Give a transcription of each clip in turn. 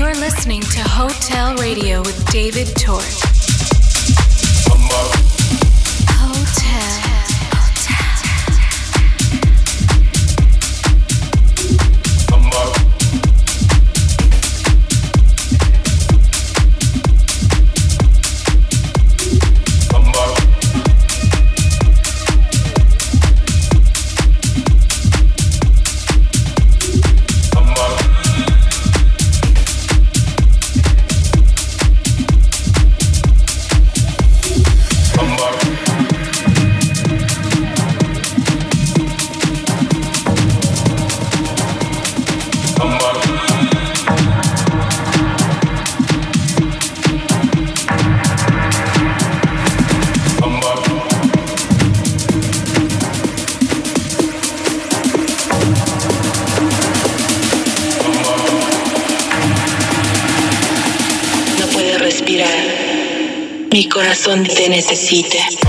You're listening to Hotel Radio with David Tort. donde te necesite.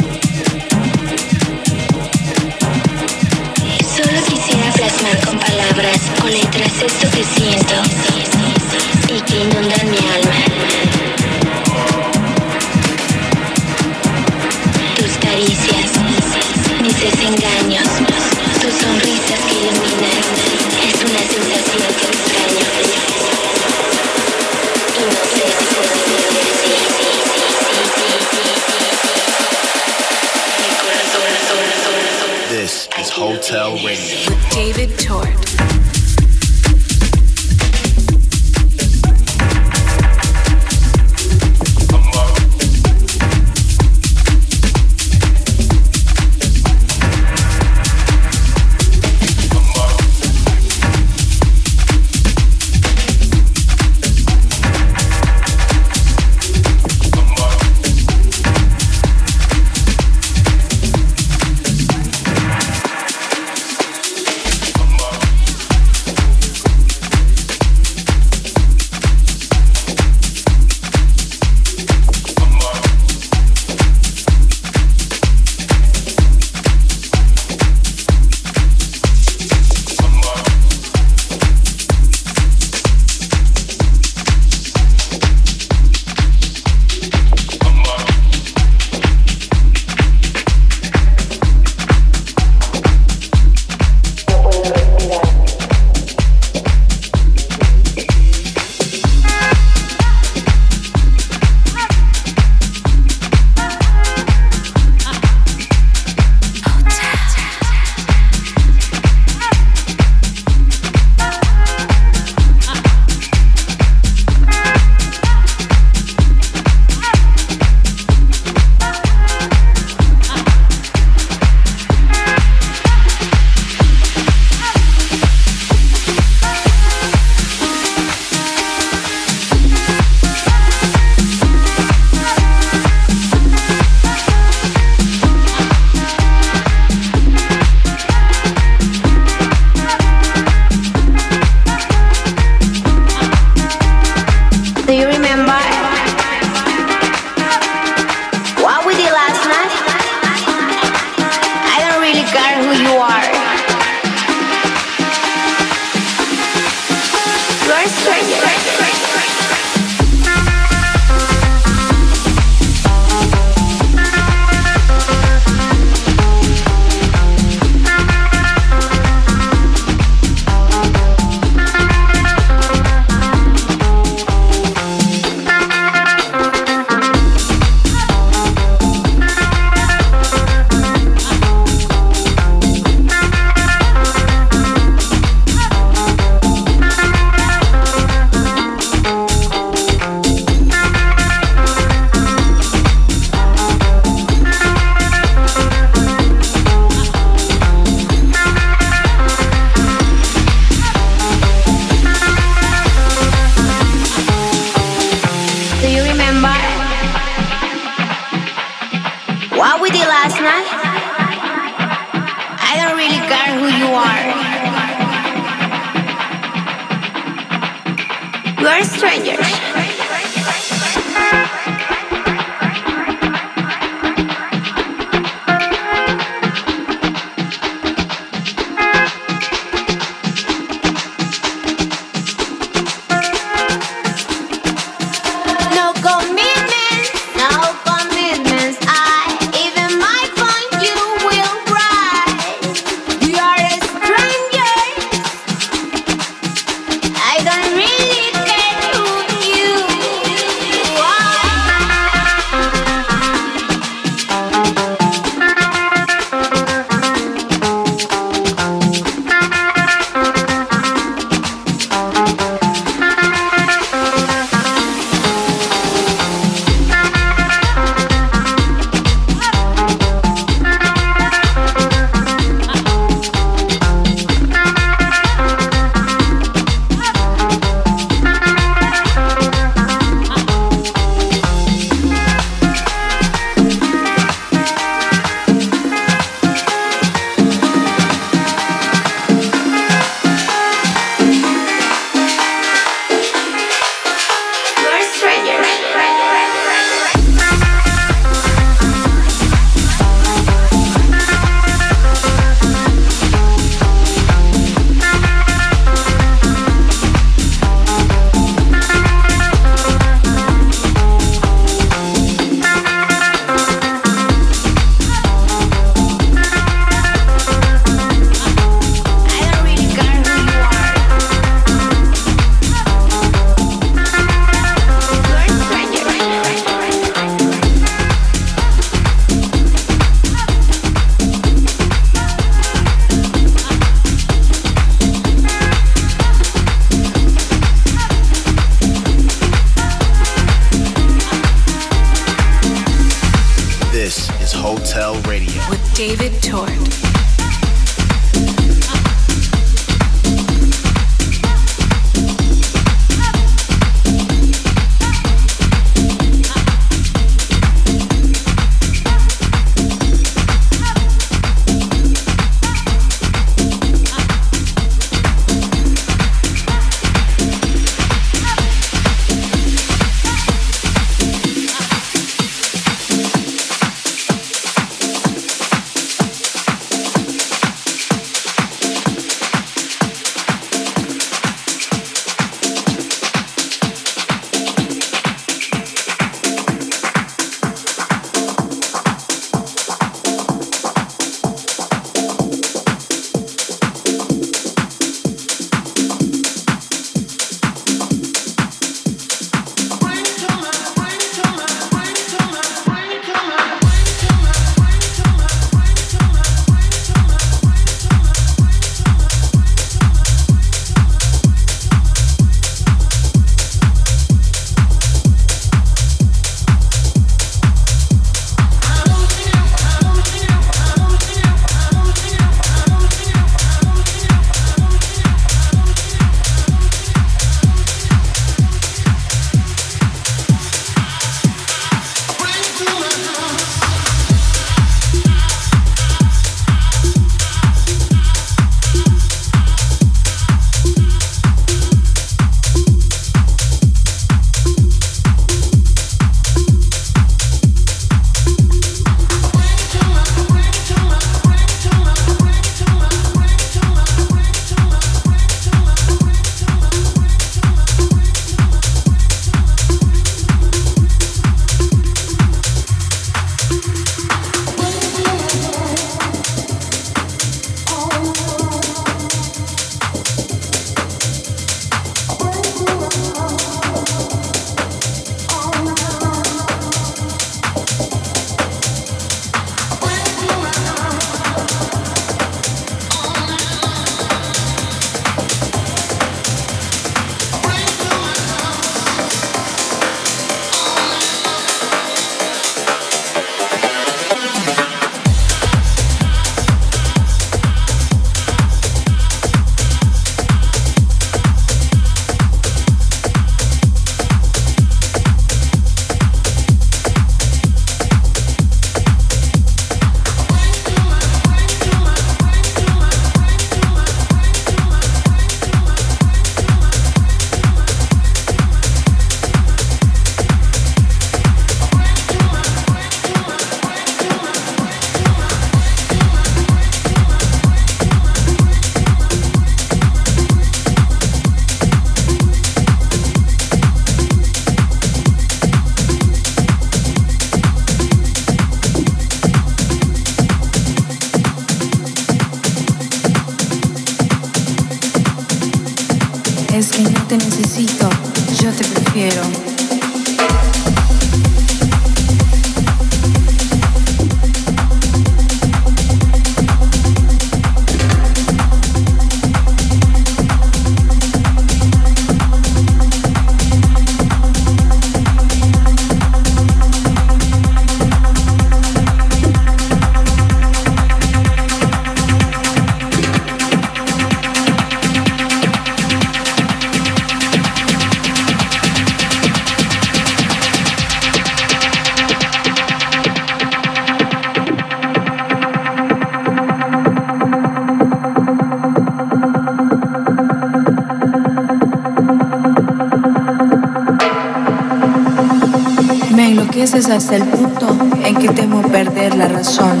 Hasta el punto en que temo perder la razón,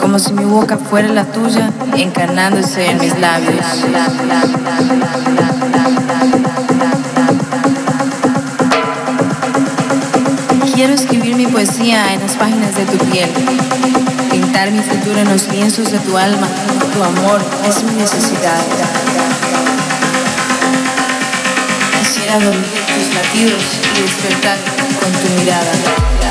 como si mi boca fuera la tuya, encarnándose en mis labios. Quiero escribir mi poesía en las páginas de tu piel, pintar mi futuro en los lienzos de tu alma. Tu amor es mi necesidad. Quisiera dormir tus latidos y despertar con tu mirada.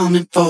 Coming for,